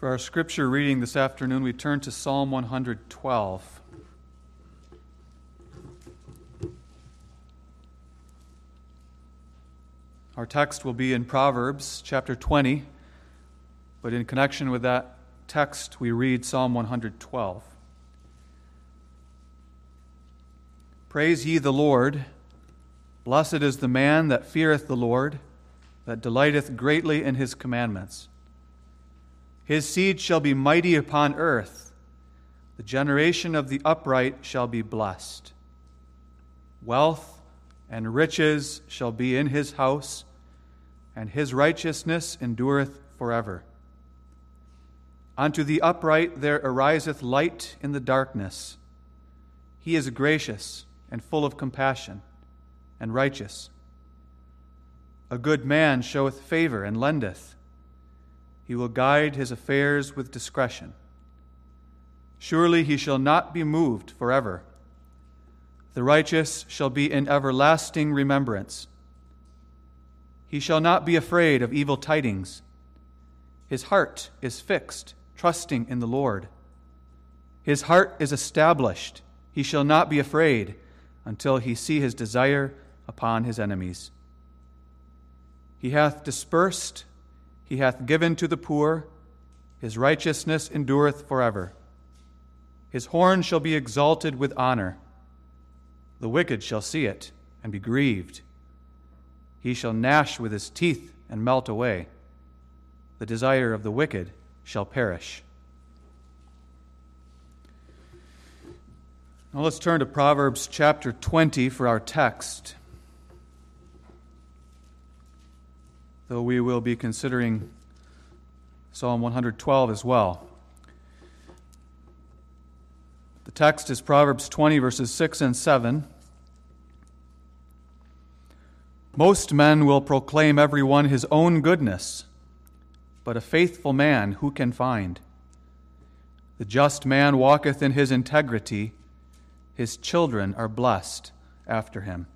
For our scripture reading this afternoon, we turn to Psalm 112. Our text will be in Proverbs chapter 20, but in connection with that text, we read Psalm 112. Praise ye the Lord. Blessed is the man that feareth the Lord, that delighteth greatly in his commandments. His seed shall be mighty upon earth. The generation of the upright shall be blessed. Wealth and riches shall be in his house, and his righteousness endureth forever. Unto the upright there ariseth light in the darkness. He is gracious and full of compassion and righteous. A good man showeth favor and lendeth. He will guide his affairs with discretion. Surely he shall not be moved forever. The righteous shall be in everlasting remembrance. He shall not be afraid of evil tidings. His heart is fixed, trusting in the Lord. His heart is established. He shall not be afraid until he see his desire upon his enemies. He hath dispersed he hath given to the poor, his righteousness endureth forever. His horn shall be exalted with honor. The wicked shall see it and be grieved. He shall gnash with his teeth and melt away. The desire of the wicked shall perish. Now let's turn to Proverbs chapter 20 for our text. Though we will be considering Psalm 112 as well. The text is Proverbs 20, verses 6 and 7. Most men will proclaim every one his own goodness, but a faithful man who can find? The just man walketh in his integrity, his children are blessed after him.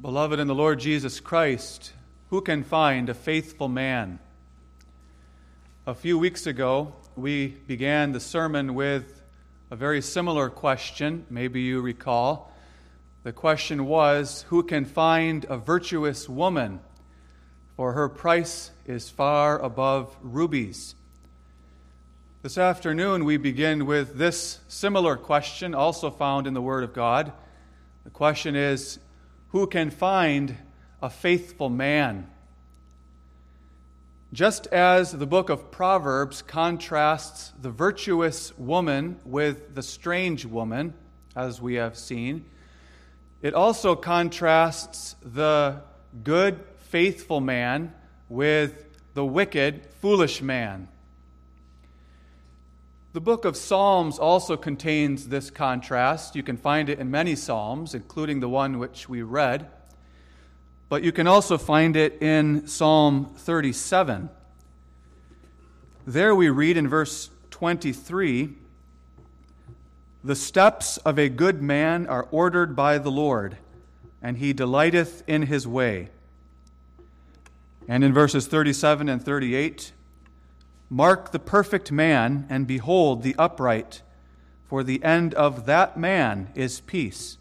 Beloved in the Lord Jesus Christ, who can find a faithful man? A few weeks ago, we began the sermon with a very similar question. Maybe you recall. The question was Who can find a virtuous woman? For her price is far above rubies. This afternoon, we begin with this similar question, also found in the Word of God. The question is who can find a faithful man? Just as the book of Proverbs contrasts the virtuous woman with the strange woman, as we have seen, it also contrasts the good, faithful man with the wicked, foolish man. The book of Psalms also contains this contrast. You can find it in many Psalms, including the one which we read. But you can also find it in Psalm 37. There we read in verse 23 The steps of a good man are ordered by the Lord, and he delighteth in his way. And in verses 37 and 38, Mark the perfect man, and behold the upright, for the end of that man is peace.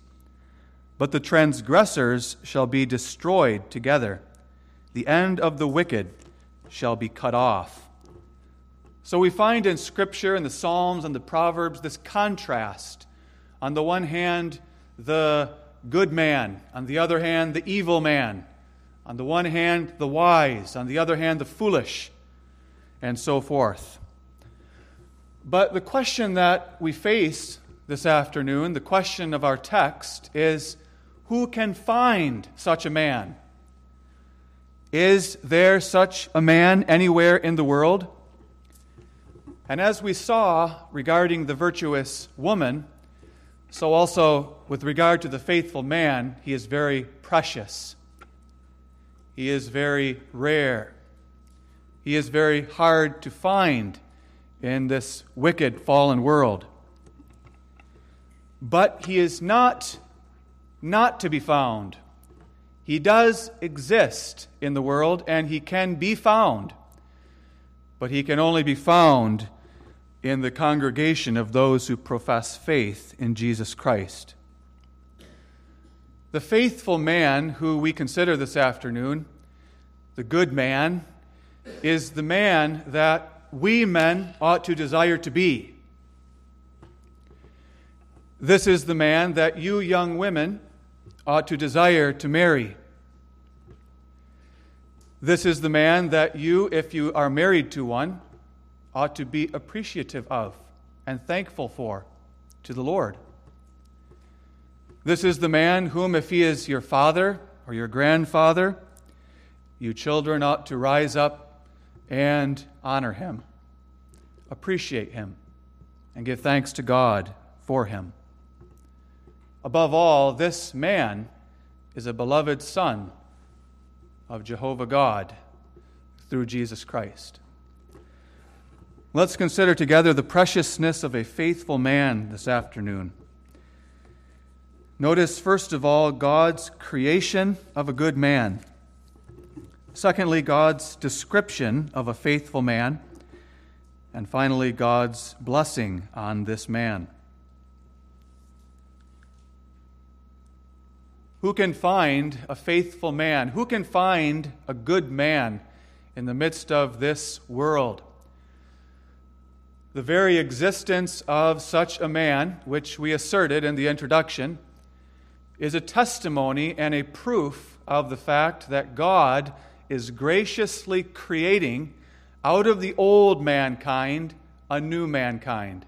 But the transgressors shall be destroyed together, the end of the wicked shall be cut off. So we find in Scripture, in the Psalms and the Proverbs, this contrast. On the one hand, the good man, on the other hand, the evil man. On the one hand, the wise, on the other hand, the foolish and so forth. But the question that we face this afternoon, the question of our text, is who can find such a man? Is there such a man anywhere in the world? And as we saw regarding the virtuous woman, So, also, with regard to the faithful man, he is very precious. He is very rare. He is very hard to find in this wicked, fallen world. But he is not not to be found. He does exist in the world and he can be found. But he can only be found in the congregation of those who profess faith in Jesus Christ. The faithful man who we consider this afternoon, the good man, is the man that we men ought to desire to be. This is the man that you young women ought to desire to marry. This is the man that you, if you are married to one, ought to be appreciative of and thankful for to the Lord. This is the man whom, if he is your father or your grandfather, you children ought to rise up and honor him, appreciate him, and give thanks to God for him. Above all, this man is a beloved son of Jehovah God through Jesus Christ. Let's consider together the preciousness of a faithful man this afternoon. Notice, first of all, God's creation of a good man. Secondly, God's description of a faithful man. And finally, God's blessing on this man. Who can find a faithful man? Who can find a good man in the midst of this world? The very existence of such a man, which we asserted in the introduction, is a testimony and a proof of the fact that God is graciously creating out of the old mankind a new mankind.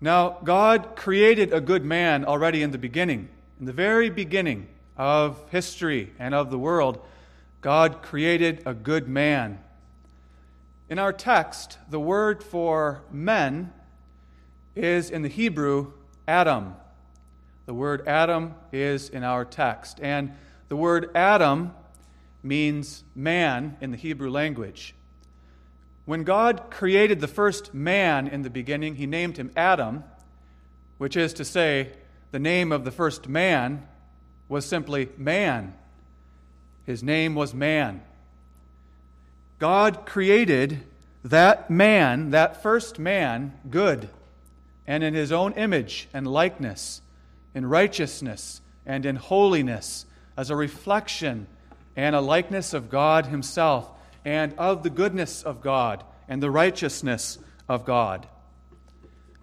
Now, God created a good man already in the beginning. In the very beginning of history and of the world, God created a good man. In our text, the word for men is in the Hebrew Adam. The word Adam is in our text. And the word Adam means man in the Hebrew language. When God created the first man in the beginning, he named him Adam, which is to say, the name of the first man was simply man. His name was man. God created that man, that first man, good, and in his own image and likeness, in righteousness and in holiness, as a reflection and a likeness of God himself, and of the goodness of God and the righteousness of God.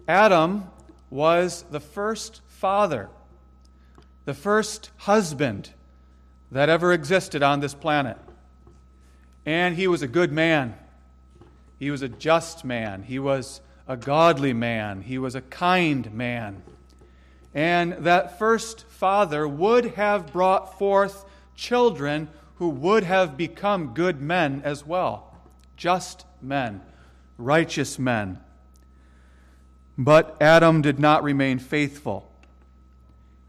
Adam was the first father, the first husband that ever existed on this planet. And he was a good man. He was a just man. He was a godly man. He was a kind man. And that first father would have brought forth children who would have become good men as well, just men, righteous men. But Adam did not remain faithful.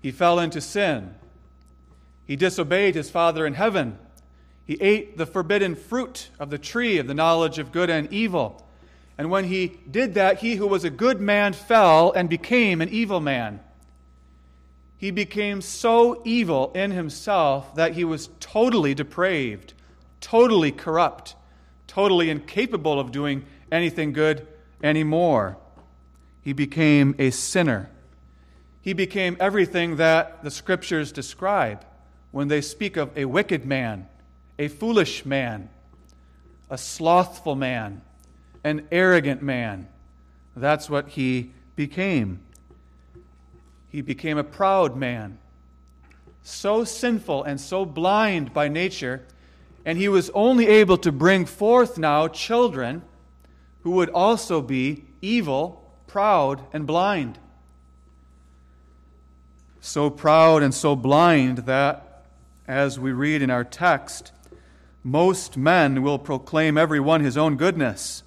He fell into sin. He disobeyed his Father in heaven. He ate the forbidden fruit of the tree of the knowledge of good and evil. And when he did that, he who was a good man fell and became an evil man. He became so evil in himself that he was totally depraved, totally corrupt, totally incapable of doing anything good anymore. He became a sinner. He became everything that the scriptures describe when they speak of a wicked man a foolish man, a slothful man, an arrogant man. That's what he became. He became a proud man, so sinful and so blind by nature, and he was only able to bring forth now children who would also be evil, proud, and blind. So proud and so blind that, as we read in our text, most men will proclaim every one his own goodness.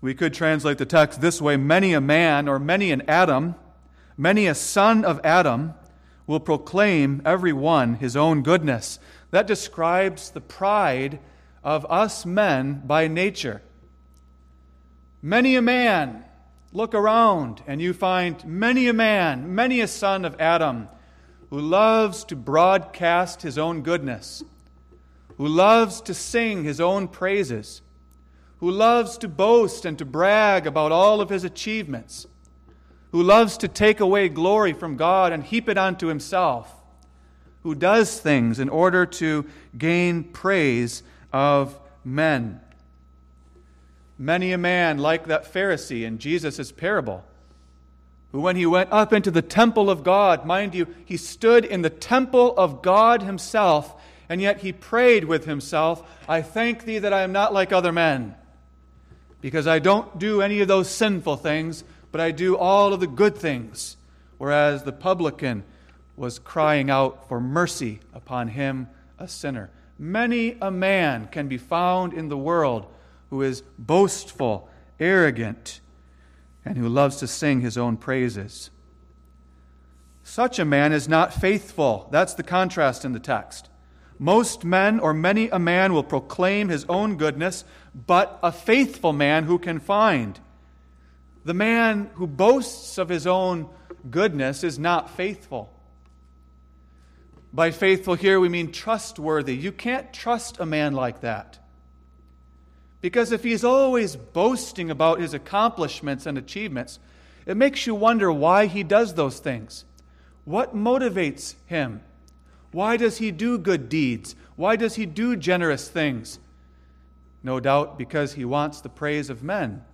We could translate the text this way many a man or many an Adam, many a son of Adam will proclaim every one his own goodness. That describes the pride of us men by nature. Many a man, look around and you find many a man, many a son of Adam who loves to broadcast his own goodness, who loves to sing his own praises, who loves to boast and to brag about all of his achievements who loves to take away glory from God and heap it onto himself, who does things in order to gain praise of men. Many a man, like that Pharisee in Jesus' parable, who, when he went up into the temple of God, mind you, he stood in the temple of God himself, and yet he prayed with himself, I thank thee that I am not like other men, because I don't do any of those sinful things but I do all of the good things. Whereas the publican was crying out for mercy upon him, a sinner. Many a man can be found in the world who is boastful, arrogant, and who loves to sing his own praises. Such a man is not faithful. That's the contrast in the text. Most men, or many a man, will proclaim his own goodness, but a faithful man who can find. The man who boasts of his own goodness is not faithful. By faithful here, we mean trustworthy. You can't trust a man like that. Because if he's always boasting about his accomplishments and achievements, it makes you wonder why he does those things. What motivates him? Why does he do good deeds? Why does he do generous things? No doubt because he wants the praise of men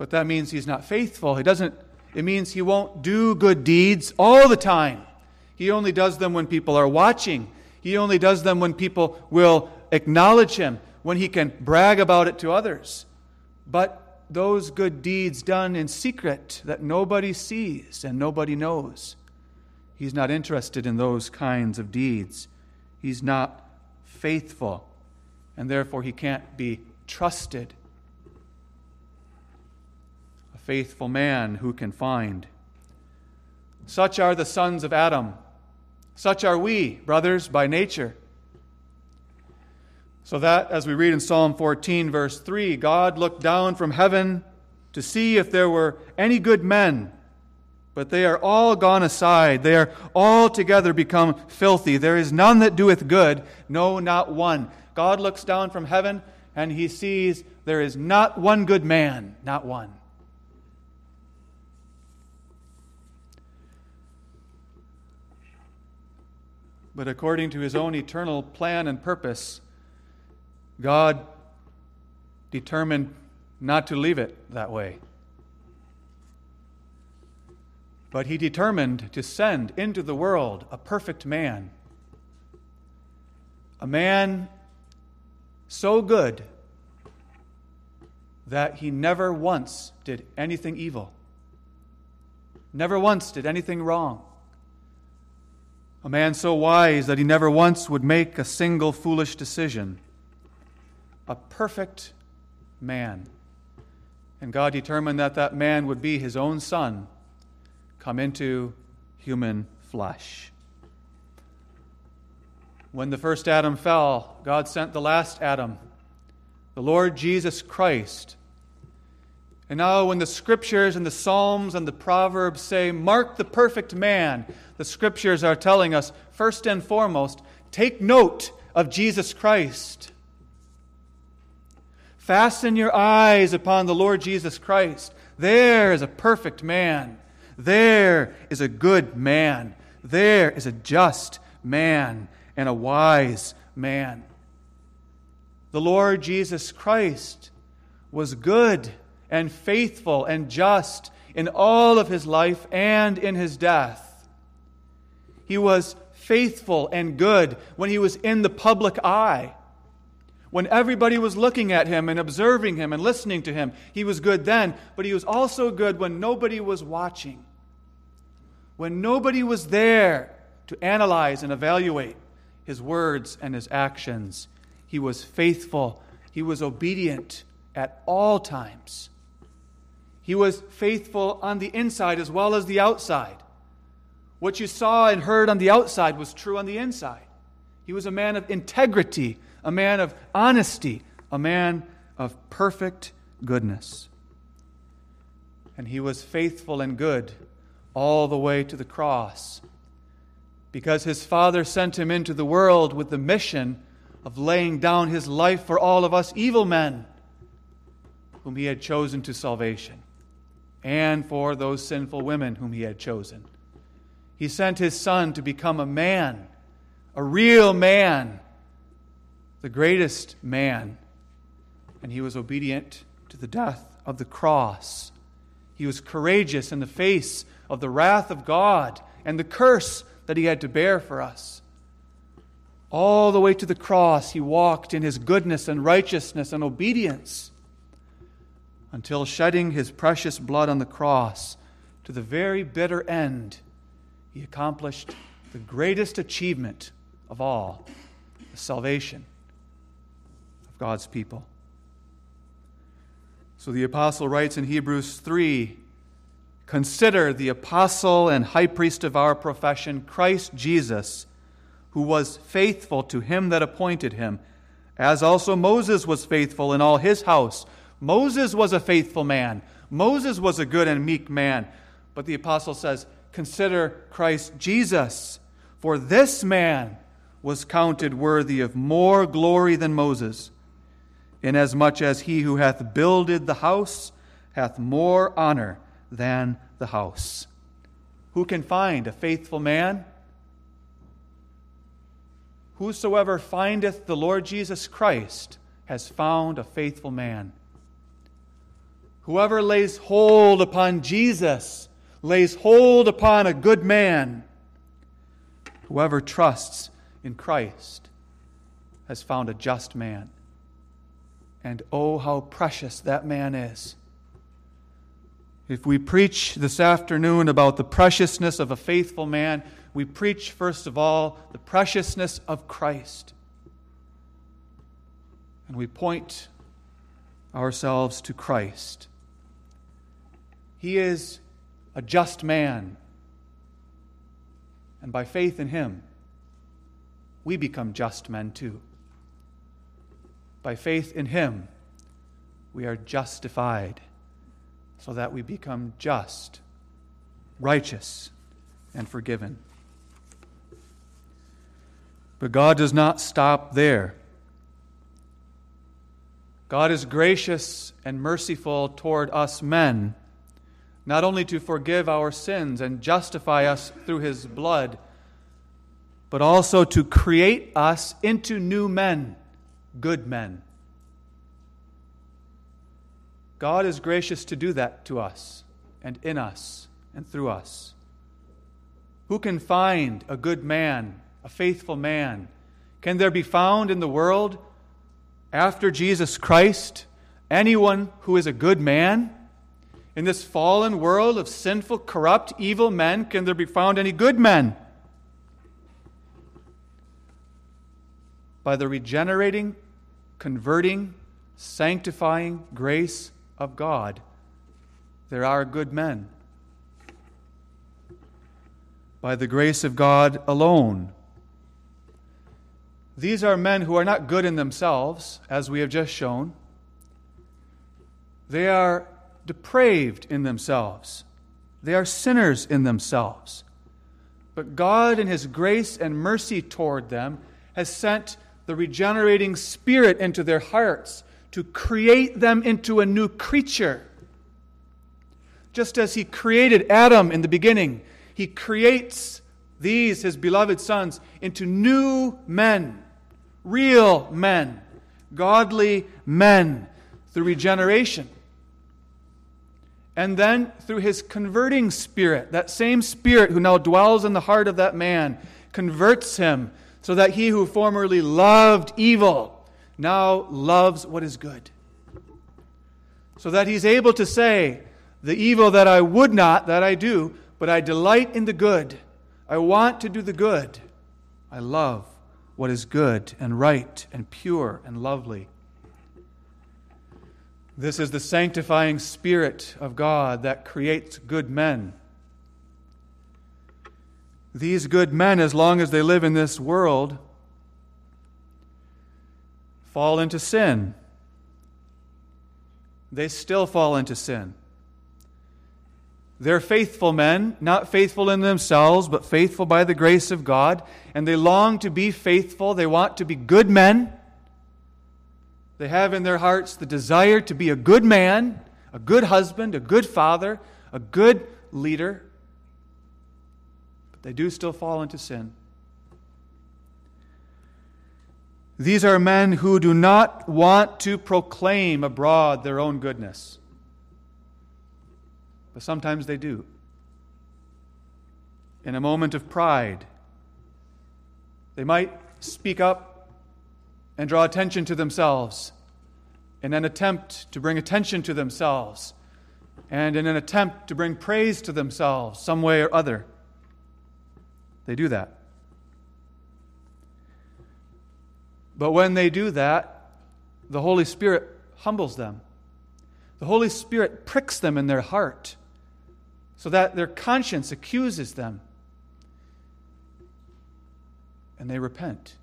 but that means he's not faithful. He doesn't, it means he won't do good deeds all the time. He only does them when people are watching. He only does them when people will acknowledge him, when he can brag about it to others. But those good deeds done in secret that nobody sees and nobody knows, he's not interested in those kinds of deeds. He's not faithful, and therefore he can't be trusted faithful man who can find. Such are the sons of Adam. Such are we, brothers, by nature. So that, as we read in Psalm 14, verse 3, God looked down from heaven to see if there were any good men, but they are all gone aside. They are altogether become filthy. There is none that doeth good, no, not one. God looks down from heaven and he sees there is not one good man, not one. But according to his own eternal plan and purpose, God determined not to leave it that way. But he determined to send into the world a perfect man. A man so good that he never once did anything evil, never once did anything wrong. A man so wise that he never once would make a single foolish decision. A perfect man. And God determined that that man would be his own son, come into human flesh. When the first Adam fell, God sent the last Adam, the Lord Jesus Christ, and now, when the scriptures and the Psalms and the Proverbs say, Mark the perfect man, the scriptures are telling us, first and foremost, take note of Jesus Christ. Fasten your eyes upon the Lord Jesus Christ. There is a perfect man. There is a good man. There is a just man and a wise man. The Lord Jesus Christ was good and faithful and just in all of his life and in his death. He was faithful and good when he was in the public eye. When everybody was looking at him and observing him and listening to him, he was good then, but he was also good when nobody was watching. When nobody was there to analyze and evaluate his words and his actions, he was faithful, he was obedient, at all times. He was faithful on the inside as well as the outside. What you saw and heard on the outside was true on the inside. He was a man of integrity, a man of honesty, a man of perfect goodness. And he was faithful and good all the way to the cross because his Father sent him into the world with the mission of laying down his life for all of us evil men whom he had chosen to salvation, and for those sinful women whom he had chosen. He sent his Son to become a man, a real man, the greatest man, and he was obedient to the death of the cross. He was courageous in the face of the wrath of God and the curse that he had to bear for us. All the way to the cross, he walked in his goodness and righteousness and obedience until shedding his precious blood on the cross to the very bitter end, he accomplished the greatest achievement of all the salvation of God's people. So the apostle writes in Hebrews 3 Consider the apostle and high priest of our profession, Christ Jesus, who was faithful to him that appointed him, as also Moses was faithful in all his house. Moses was a faithful man. Moses was a good and meek man. But the apostle says, Consider Christ Jesus, for this man was counted worthy of more glory than Moses, inasmuch as he who hath builded the house hath more honor than the house. Who can find a faithful man? Whosoever findeth the Lord Jesus Christ has found a faithful man. Whoever lays hold upon Jesus lays hold upon a good man. Whoever trusts in Christ has found a just man. And oh, how precious that man is. If we preach this afternoon about the preciousness of a faithful man, we preach, first of all, the preciousness of Christ. And we point ourselves to Christ. He is a just man. And by faith in him, we become just men too. By faith in him, we are justified so that we become just, righteous, and forgiven. But God does not stop there. God is gracious and merciful toward us men, not only to forgive our sins and justify us through his blood, but also to create us into new men, good men. God is gracious to do that to us and in us and through us. Who can find a good man, a faithful man? Can there be found in the world after Jesus Christ anyone who is a good man? In this fallen world of sinful, corrupt, evil men, can there be found any good men? By the regenerating, converting, sanctifying grace of God. There are good men. By the grace of God alone. These are men who are not good in themselves, as we have just shown. They are depraved in themselves. They are sinners in themselves. But God, in His grace and mercy toward them, has sent the regenerating Spirit into their hearts to create them into a new creature. Just as He created Adam in the beginning, He creates these, His beloved sons, into new men, real men, godly men through regeneration. And then through His converting Spirit, that same Spirit who now dwells in the heart of that man, converts him so that he who formerly loved evil now loves what is good. So that he's able to say, The evil that I would not, that I do, but I delight in the good. I want to do the good. I love what is good and right and pure and lovely. This is the sanctifying Spirit of God that creates good men. These good men, as long as they live in this world, fall into sin. They still fall into sin. They're faithful men, not faithful in themselves, but faithful by the grace of God. And they long to be faithful. They want to be good men. They have in their hearts the desire to be a good man, a good husband, a good father, a good leader. But they do still fall into sin. These are men who do not want to proclaim abroad their own goodness. But sometimes they do. In a moment of pride, they might speak up and draw attention to themselves in an attempt to bring attention to themselves and in an attempt to bring praise to themselves some way or other. They do that. But when they do that, the Holy Spirit humbles them. The Holy Spirit pricks them in their heart so that their conscience accuses them. And they repent.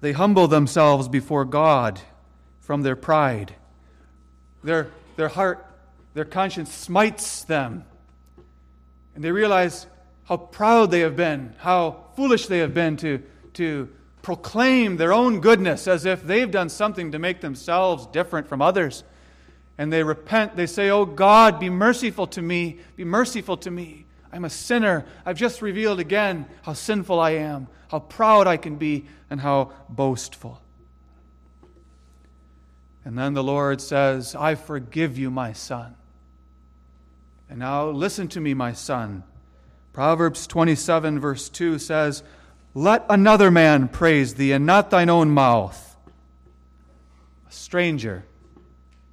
They humble themselves before God from their pride. Their, their heart, their conscience smites them. And they realize how proud they have been, how foolish they have been to, to proclaim their own goodness as if they've done something to make themselves different from others. And they repent. They say, Oh God, be merciful to me. Be merciful to me. I'm a sinner. I've just revealed again how sinful I am, how proud I can be, and how boastful. And then the Lord says, I forgive you, my son. And now listen to me, my son. Proverbs 27, verse 2 says, Let another man praise thee, and not thine own mouth, a stranger,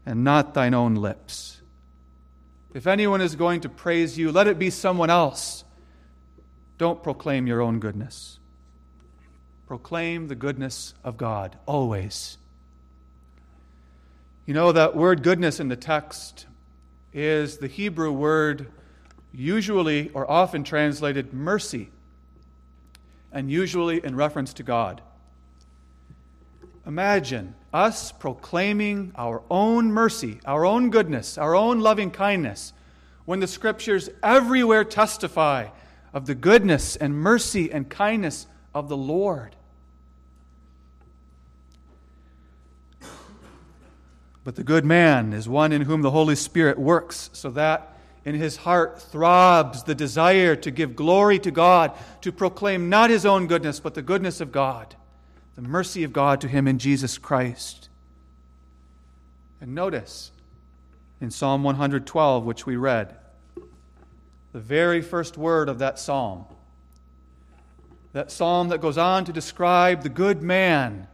and not thine own lips. If anyone is going to praise you, let it be someone else. Don't proclaim your own goodness. Proclaim the goodness of God always. You know, that word goodness in the text is the Hebrew word usually or often translated mercy, and usually in reference to God. Imagine us proclaiming our own mercy, our own goodness, our own loving kindness, when the scriptures everywhere testify of the goodness and mercy and kindness of the Lord. But the good man is one in whom the Holy Spirit works, so that in his heart throbs the desire to give glory to God, to proclaim not his own goodness, but the goodness of God the mercy of God to him in Jesus Christ. And notice in Psalm 112, which we read, the very first word of that psalm, that psalm that goes on to describe the good man,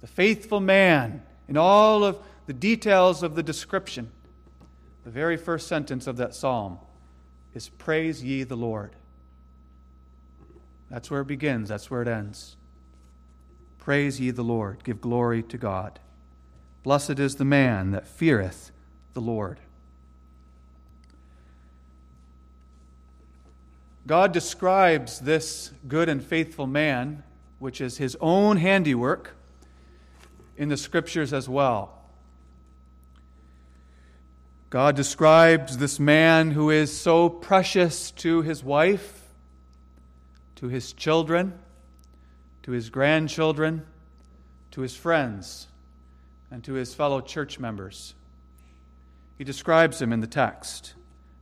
the faithful man, in all of the details of the description. The very first sentence of that psalm is Praise ye the Lord. That's where it begins, that's where it ends. Praise ye the Lord. Give glory to God. Blessed is the man that feareth the Lord. God describes this good and faithful man, which is his own handiwork, in the scriptures as well. God describes this man who is so precious to his wife, to his children, to his grandchildren, to his friends, and to his fellow church members. He describes him in the text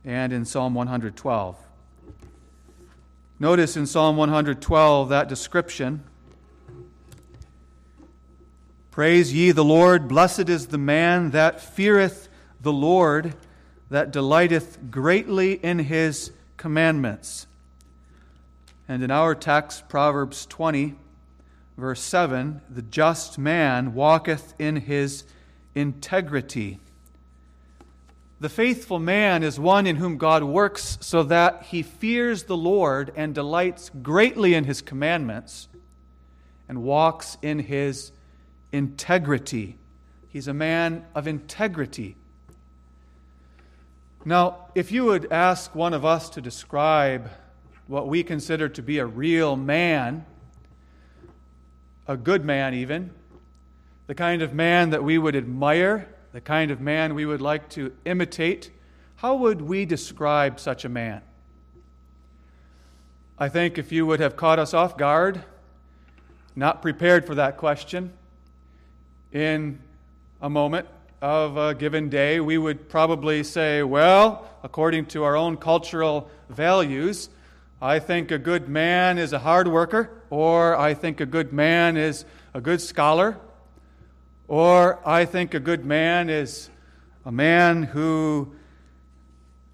and in Psalm 112. Notice in Psalm 112 that description Praise ye the Lord, blessed is the man that feareth the Lord, that delighteth greatly in his commandments. And in our text, Proverbs 20, verse 7 the just man walketh in his integrity. The faithful man is one in whom God works so that he fears the Lord and delights greatly in his commandments and walks in his integrity. He's a man of integrity. Now, if you would ask one of us to describe what we consider to be a real man, a good man even, the kind of man that we would admire, the kind of man we would like to imitate, how would we describe such a man? I think if you would have caught us off guard, not prepared for that question, in a moment of a given day, we would probably say, well, according to our own cultural values, I think a good man is a hard worker, or I think a good man is a good scholar, or I think a good man is a man who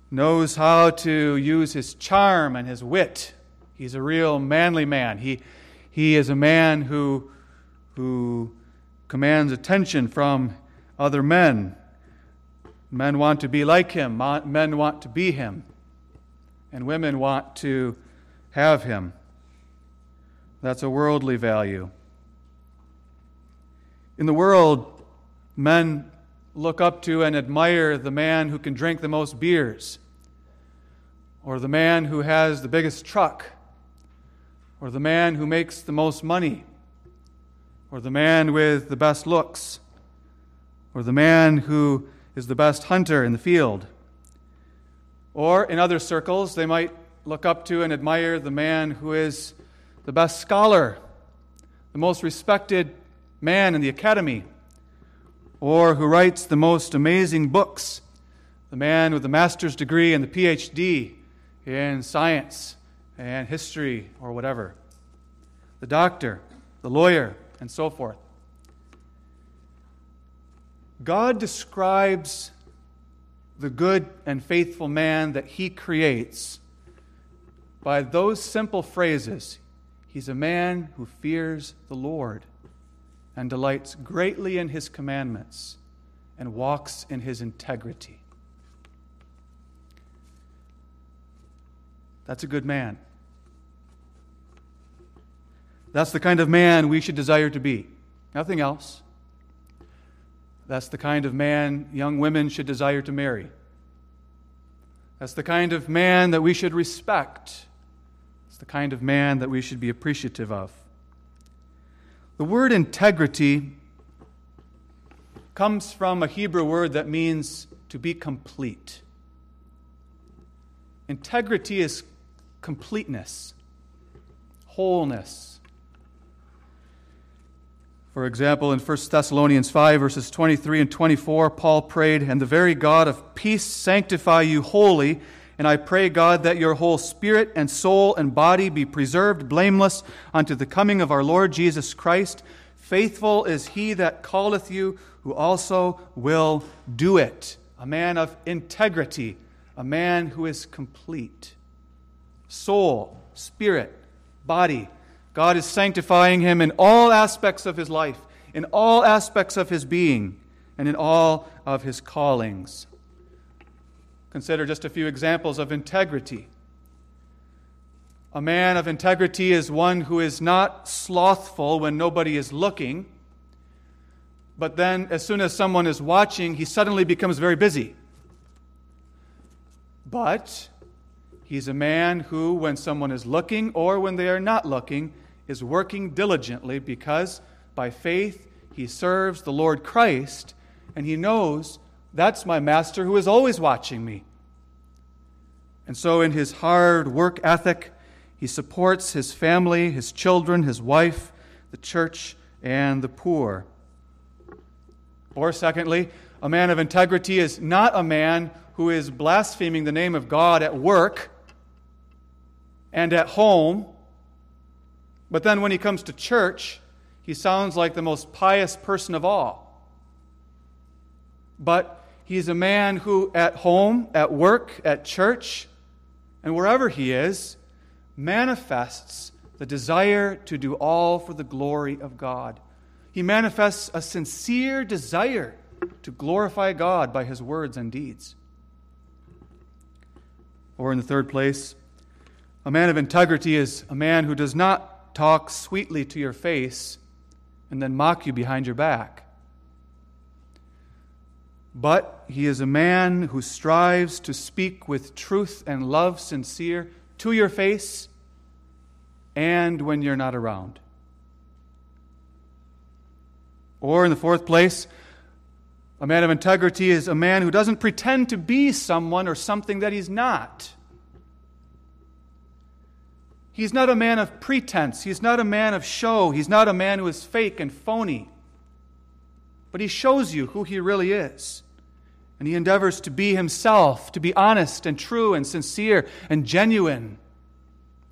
knows how to use his charm and his wit. He's a real manly man. He, he is a man who, who commands attention from other men. Men want to be like him, men want to be him and women want to have him. That's a worldly value. In the world, men look up to and admire the man who can drink the most beers, or the man who has the biggest truck, or the man who makes the most money, or the man with the best looks, or the man who is the best hunter in the field. Or in other circles, they might look up to and admire the man who is the best scholar, the most respected man in the academy, or who writes the most amazing books, the man with the master's degree and the PhD in science and history or whatever, the doctor, the lawyer, and so forth. God describes the good and faithful man that he creates by those simple phrases He's a man who fears the Lord and delights greatly in his commandments and walks in his integrity. That's a good man. That's the kind of man we should desire to be. Nothing else. That's the kind of man young women should desire to marry. That's the kind of man that we should respect. It's the kind of man that we should be appreciative of. The word integrity comes from a Hebrew word that means to be complete. Integrity is completeness, wholeness, for example, in 1 Thessalonians 5, verses 23 and 24, Paul prayed, And the very God of peace sanctify you wholly. And I pray, God, that your whole spirit and soul and body be preserved blameless unto the coming of our Lord Jesus Christ. Faithful is he that calleth you, who also will do it. A man of integrity, a man who is complete. Soul, spirit, body, God is sanctifying him in all aspects of his life, in all aspects of his being, and in all of his callings. Consider just a few examples of integrity. A man of integrity is one who is not slothful when nobody is looking, but then as soon as someone is watching, he suddenly becomes very busy. But he's a man who, when someone is looking or when they are not looking, is working diligently because by faith he serves the Lord Christ and he knows that's my master who is always watching me. And so, in his hard work ethic, he supports his family, his children, his wife, the church, and the poor. Or, secondly, a man of integrity is not a man who is blaspheming the name of God at work and at home but then when he comes to church, he sounds like the most pious person of all. But he's a man who, at home, at work, at church, and wherever he is, manifests the desire to do all for the glory of God. He manifests a sincere desire to glorify God by his words and deeds. Or in the third place, a man of integrity is a man who does not talk sweetly to your face and then mock you behind your back. but he is a man who strives to speak with truth and love sincere to your face and when you're not around. Or, in the fourth place, a man of integrity is a man who doesn't pretend to be someone or something that he's not. He's not a man of pretense. He's not a man of show. He's not a man who is fake and phony. But he shows you who he really is. And he endeavors to be himself, to be honest and true and sincere and genuine.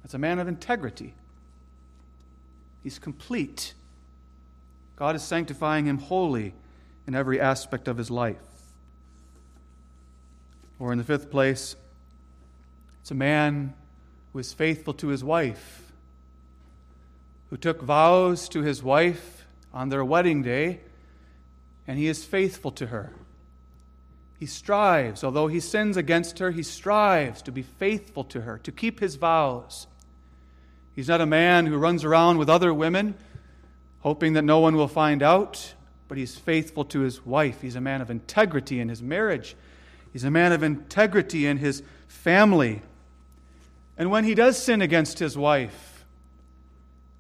As a man of integrity. He's complete. God is sanctifying him wholly in every aspect of his life. Or in the fifth place, it's a man who is faithful to his wife, who took vows to his wife on their wedding day, and he is faithful to her. He strives, although he sins against her, he strives to be faithful to her, to keep his vows. He's not a man who runs around with other women, hoping that no one will find out, but he's faithful to his wife. He's a man of integrity in his marriage, he's a man of integrity in his family. And when he does sin against his wife,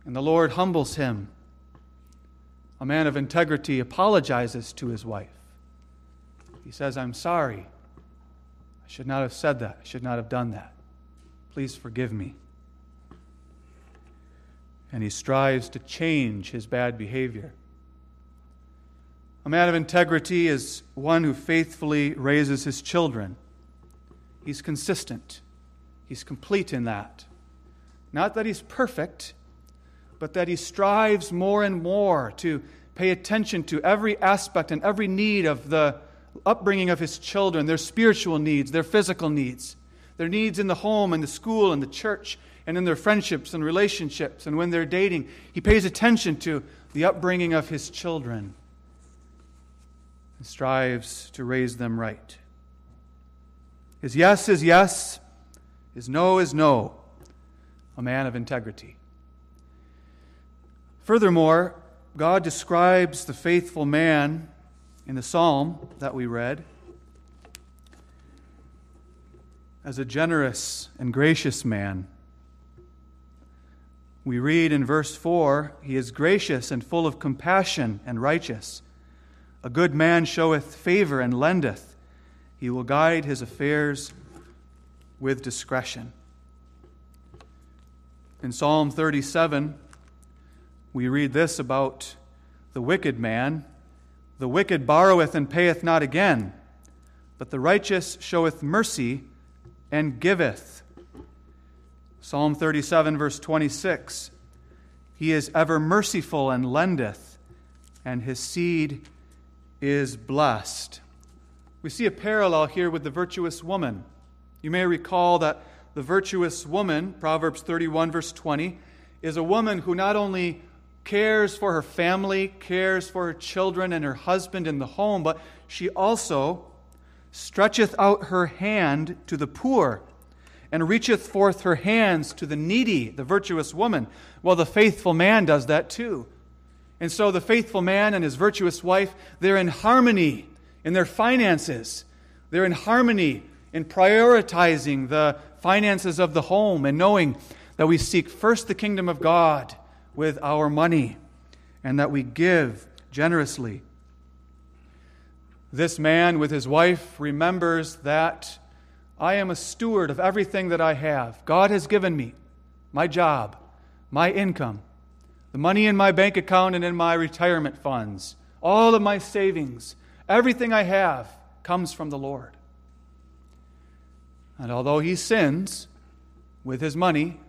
and the Lord humbles him, a man of integrity apologizes to his wife. He says, I'm sorry. I should not have said that. I should not have done that. Please forgive me. And he strives to change his bad behavior. A man of integrity is one who faithfully raises his children. He's consistent, he's complete in that. Not that he's perfect, but that he strives more and more to pay attention to every aspect and every need of the upbringing of his children, their spiritual needs, their physical needs, their needs in the home and the school and the church, and in their friendships and relationships, and when they're dating. He pays attention to the upbringing of his children and strives to raise them right. His yes is yes, his no is no. A man of integrity. Furthermore, God describes the faithful man in the psalm that we read as a generous and gracious man. We read in verse 4 He is gracious and full of compassion and righteous. A good man showeth favor and lendeth. He will guide his affairs with discretion. In Psalm 37, we read this about the wicked man the wicked borroweth and payeth not again, but the righteous showeth mercy and giveth. Psalm 37, verse 26 He is ever merciful and lendeth, and his seed is blessed. We see a parallel here with the virtuous woman. You may recall that the virtuous woman, Proverbs 31, verse 20, is a woman who not only cares for her family, cares for her children and her husband in the home, but she also stretcheth out her hand to the poor and reacheth forth her hands to the needy, the virtuous woman. Well, the faithful man does that too. And so the faithful man and his virtuous wife, they're in harmony in their finances. They're in harmony in prioritizing the finances of the home and knowing that we seek first the kingdom of God with our money and that we give generously. This man with his wife remembers that I am a steward of everything that I have. God has given me my job, my income, the money in my bank account and in my retirement funds, all of my savings, everything I have comes from the Lord. And although he sins with his money,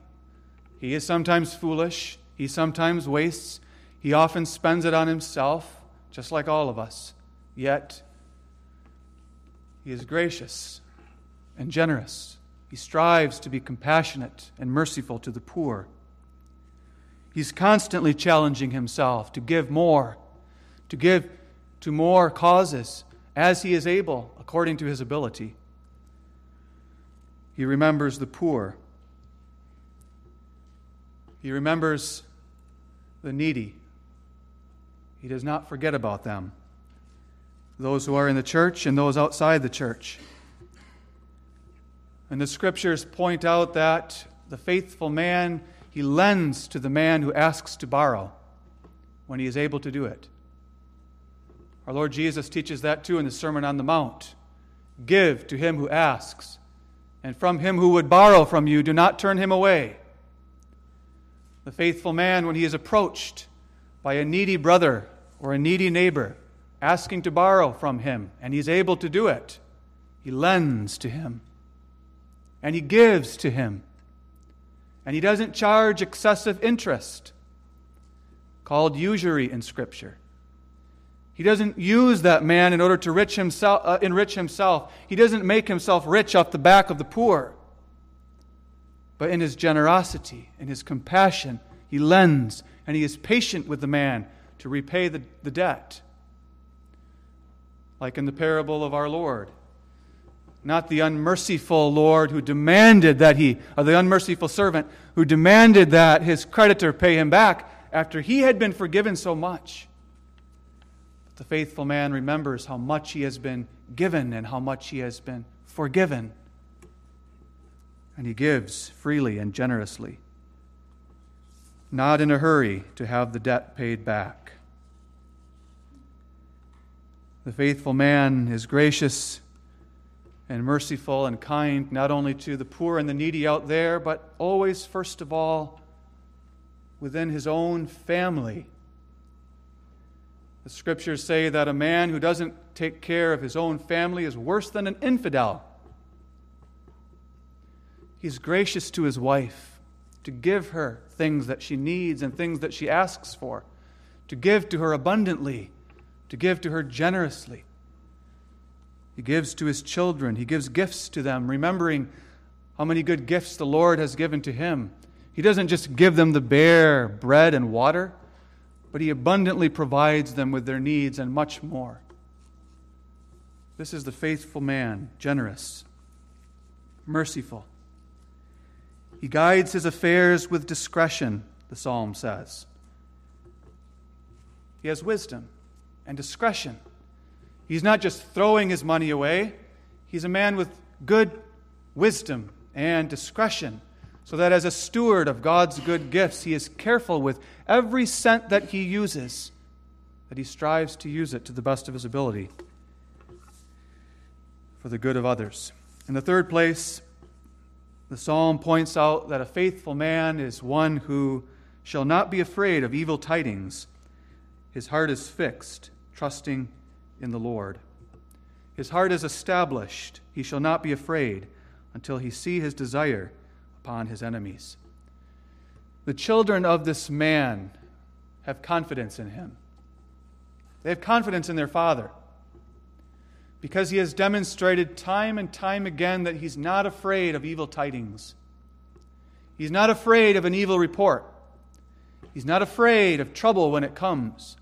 he is sometimes foolish, he sometimes wastes, he often spends it on himself, just like all of us. Yet, he is gracious and generous. He strives to be compassionate and merciful to the poor. He's constantly challenging himself to give more, to give to more causes as he is able, according to his ability. He remembers the poor. He remembers the needy. He does not forget about them. those who are in the church and those outside the church. And the scriptures point out that the faithful man, he lends to the man who asks to borrow when he is able to do it. Our Lord Jesus teaches that too in the Sermon on the Mount. Give to him who asks, and from him who would borrow from you, do not turn him away. The faithful man, when he is approached by a needy brother or a needy neighbor, asking to borrow from him, and he's able to do it, he lends to him and he gives to him. And he doesn't charge excessive interest, called usury in Scripture. He doesn't use that man in order to rich himself, uh, enrich himself. He doesn't make himself rich off the back of the poor. But in his generosity, in his compassion, he lends and he is patient with the man to repay the, the debt. Like in the parable of our Lord not the unmerciful Lord who demanded that he, or the unmerciful servant who demanded that his creditor pay him back after he had been forgiven so much. The faithful man remembers how much he has been given and how much he has been forgiven. And he gives freely and generously, not in a hurry to have the debt paid back. The faithful man is gracious and merciful and kind, not only to the poor and the needy out there, but always, first of all, within his own family. The scriptures say that a man who doesn't take care of his own family is worse than an infidel. He's gracious to his wife to give her things that she needs and things that she asks for, to give to her abundantly, to give to her generously. He gives to his children, he gives gifts to them, remembering how many good gifts the Lord has given to him. He doesn't just give them the bare bread and water, but he abundantly provides them with their needs and much more. This is the faithful man, generous, merciful. He guides his affairs with discretion, the psalm says. He has wisdom and discretion. He's not just throwing his money away, he's a man with good wisdom and discretion, so that as a steward of God's good gifts, he is careful with every cent that he uses, that he strives to use it to the best of his ability for the good of others. In the third place, the psalm points out that a faithful man is one who shall not be afraid of evil tidings. His heart is fixed, trusting in the Lord. His heart is established. He shall not be afraid until he see his desire upon his enemies. The children of this man have confidence in him. They have confidence in their father because he has demonstrated time and time again that he's not afraid of evil tidings. He's not afraid of an evil report. He's not afraid of trouble when it comes.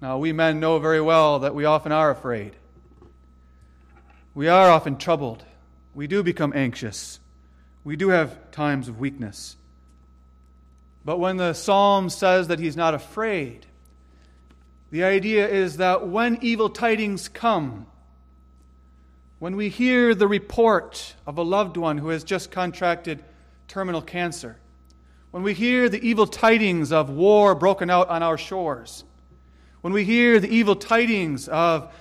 Now, we men know very well that we often are afraid. We are often troubled. We do become anxious. We do have times of weakness. But when the psalm says that he's not afraid, the idea is that when evil tidings come, when we hear the report of a loved one who has just contracted terminal cancer, when we hear the evil tidings of war broken out on our shores, when we hear the evil tidings of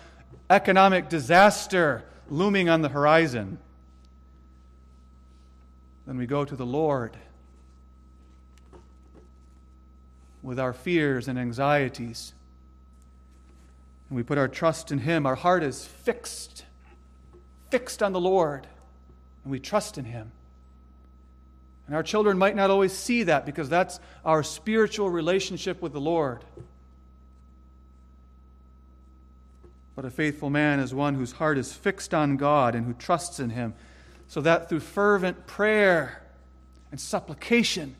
economic disaster looming on the horizon, then we go to the Lord with our fears and anxieties. And we put our trust in Him. Our heart is fixed, fixed on the Lord, and we trust in Him. And our children might not always see that because that's our spiritual relationship with the Lord. But a faithful man is one whose heart is fixed on God and who trusts in Him, so that through fervent prayer and supplication,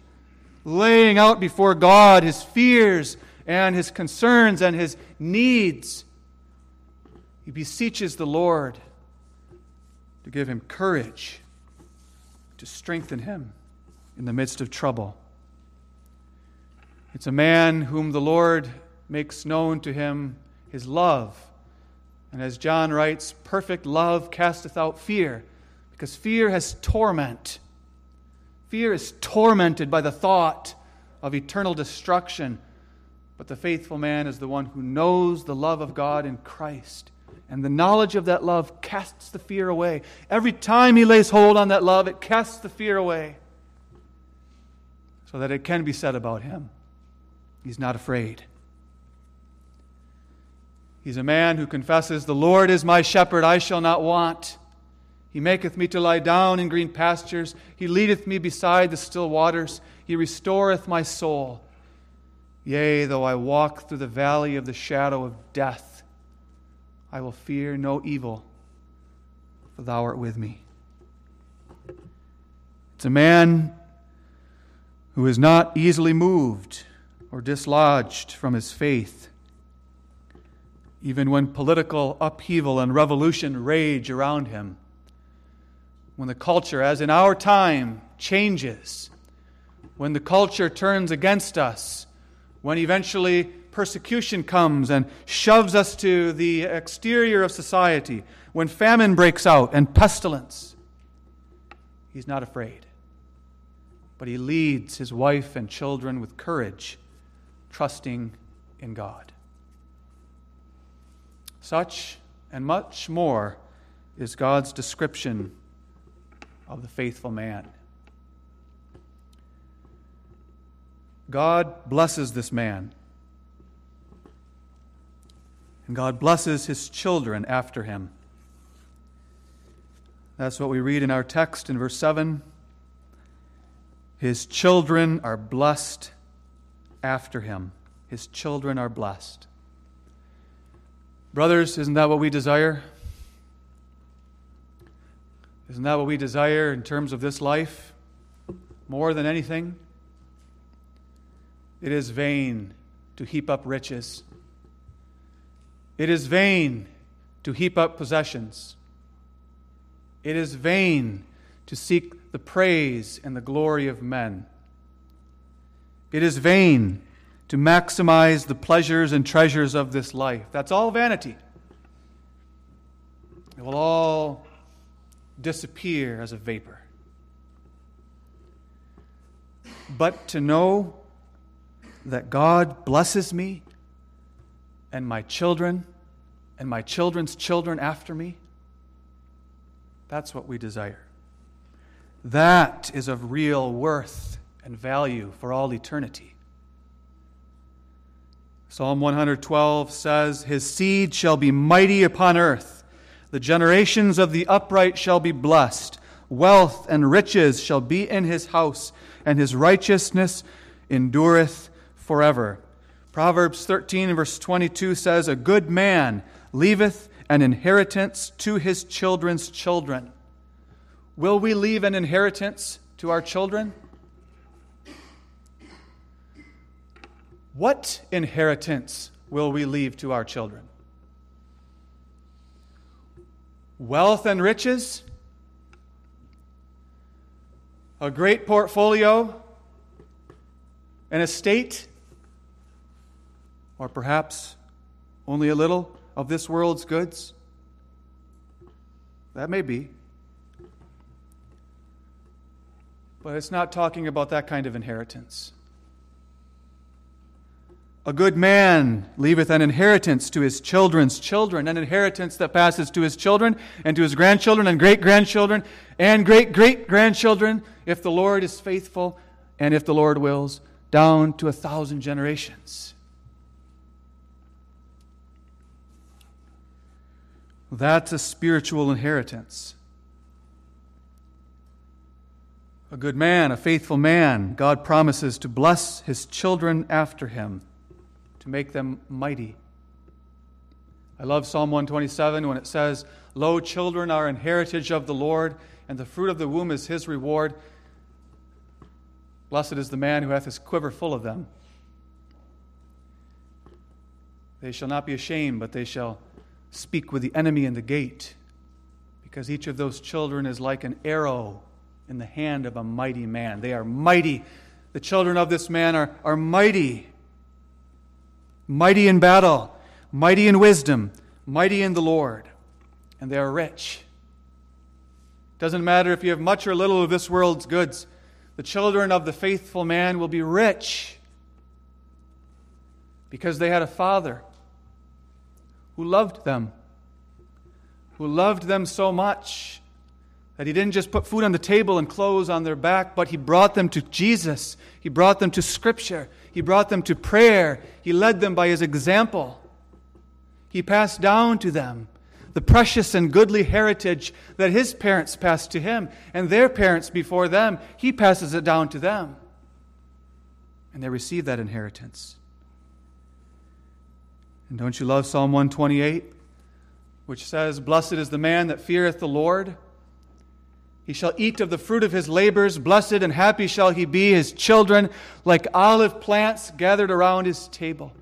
laying out before God his fears and his concerns and his needs, he beseeches the Lord to give him courage, to strengthen him in the midst of trouble. It's a man whom the Lord makes known to him his love And as John writes, perfect love casteth out fear, because fear has torment. Fear is tormented by the thought of eternal destruction. But the faithful man is the one who knows the love of God in Christ. And the knowledge of that love casts the fear away. Every time he lays hold on that love, it casts the fear away. So that it can be said about him he's not afraid. He's a man who confesses, The Lord is my shepherd, I shall not want. He maketh me to lie down in green pastures. He leadeth me beside the still waters. He restoreth my soul. Yea, though I walk through the valley of the shadow of death, I will fear no evil, for thou art with me. It's a man who is not easily moved or dislodged from his faith even when political upheaval and revolution rage around him. When the culture, as in our time, changes, when the culture turns against us, when eventually persecution comes and shoves us to the exterior of society, when famine breaks out and pestilence, he's not afraid. But he leads his wife and children with courage, trusting in God. Such and much more is God's description of the faithful man. God blesses this man. And God blesses his children after him. That's what we read in our text in verse 7. His children are blessed after him. His children are blessed. Brothers, isn't that what we desire? Isn't that what we desire in terms of this life? More than anything? It is vain to heap up riches. It is vain to heap up possessions. It is vain to seek the praise and the glory of men. It is vain to maximize the pleasures and treasures of this life. That's all vanity. It will all disappear as a vapor. But to know that God blesses me and my children and my children's children after me, that's what we desire. That is of real worth and value for all eternity. Psalm 112 says, His seed shall be mighty upon earth. The generations of the upright shall be blessed. Wealth and riches shall be in his house, and his righteousness endureth forever. Proverbs 13, verse 22 says, A good man leaveth an inheritance to his children's children. Will we leave an inheritance to our children? What inheritance will we leave to our children? Wealth and riches? A great portfolio? An estate? Or perhaps only a little of this world's goods? That may be. But it's not talking about that kind of inheritance. A good man leaveth an inheritance to his children's children, an inheritance that passes to his children and to his grandchildren and great grandchildren and great great grandchildren, if the Lord is faithful and if the Lord wills, down to a thousand generations. That's a spiritual inheritance. A good man, a faithful man, God promises to bless his children after him to make them mighty. I love Psalm 127 when it says, Lo, children are an heritage of the Lord, and the fruit of the womb is his reward. Blessed is the man who hath his quiver full of them. They shall not be ashamed, but they shall speak with the enemy in the gate, because each of those children is like an arrow in the hand of a mighty man. They are mighty. The children of this man are, are mighty mighty in battle, mighty in wisdom, mighty in the Lord, and they are rich. Doesn't matter if you have much or little of this world's goods, the children of the faithful man will be rich because they had a father who loved them, who loved them so much that he didn't just put food on the table and clothes on their back, but he brought them to Jesus. He brought them to Scripture. He brought them to prayer. He led them by his example. He passed down to them the precious and goodly heritage that his parents passed to him and their parents before them. He passes it down to them. And they receive that inheritance. And don't you love Psalm 128, which says, Blessed is the man that feareth the Lord. He shall eat of the fruit of his labors. Blessed and happy shall he be, his children like olive plants gathered around his table.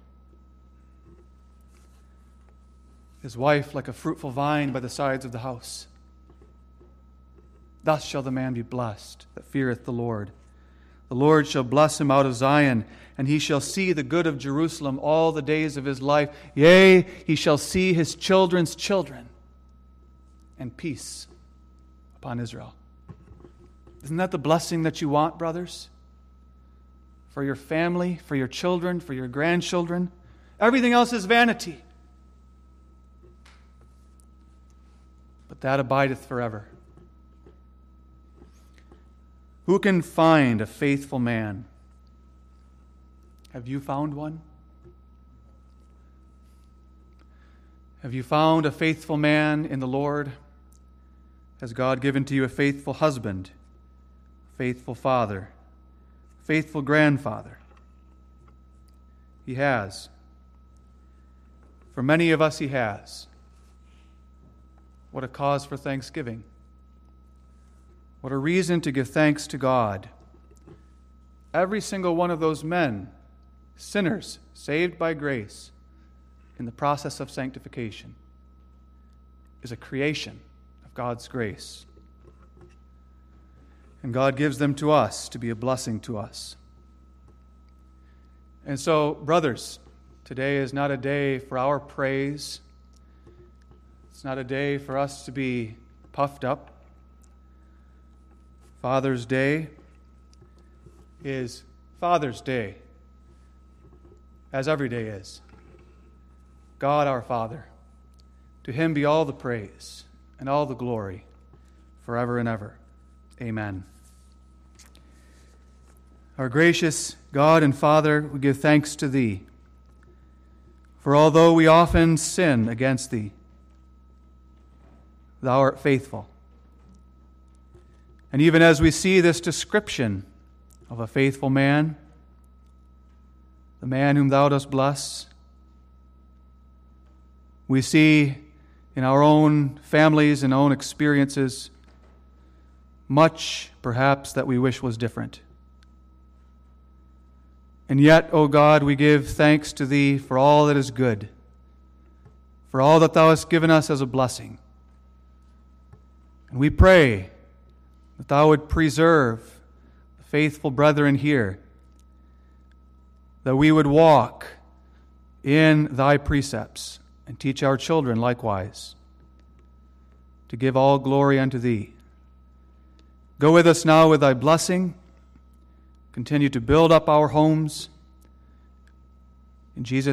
His wife like a fruitful vine by the sides of the house. Thus shall the man be blessed that feareth the Lord. The Lord shall bless him out of Zion, and he shall see the good of Jerusalem all the days of his life. Yea, he shall see his children's children, and peace upon Israel. Isn't that the blessing that you want, brothers? For your family, for your children, for your grandchildren? Everything else is vanity. But that abideth forever. Who can find a faithful man? Have you found one? Have you found a faithful man in the Lord? Has God given to you a faithful husband, faithful father, faithful grandfather? He has. For many of us, He has. What a cause for thanksgiving. What a reason to give thanks to God. Every single one of those men, sinners saved by grace in the process of sanctification, is a creation of God's grace. And God gives them to us to be a blessing to us. And so, brothers, today is not a day for our praise. It's not a day for us to be puffed up. Father's Day is Father's Day, as every day is. God our Father, to him be all the praise and all the glory forever and ever. Amen. Our gracious God and Father, we give thanks to Thee. For although we often sin against Thee, Thou art faithful. And even as we see this description of a faithful man, the man whom thou dost bless, we see in our own families and own experiences much, perhaps, that we wish was different. And yet, O God, we give thanks to Thee for all that is good, for all that Thou hast given us as a blessing. And we pray that thou would preserve the faithful brethren here, that we would walk in thy precepts and teach our children likewise to give all glory unto thee. Go with us now with thy blessing. Continue to build up our homes. In Jesus'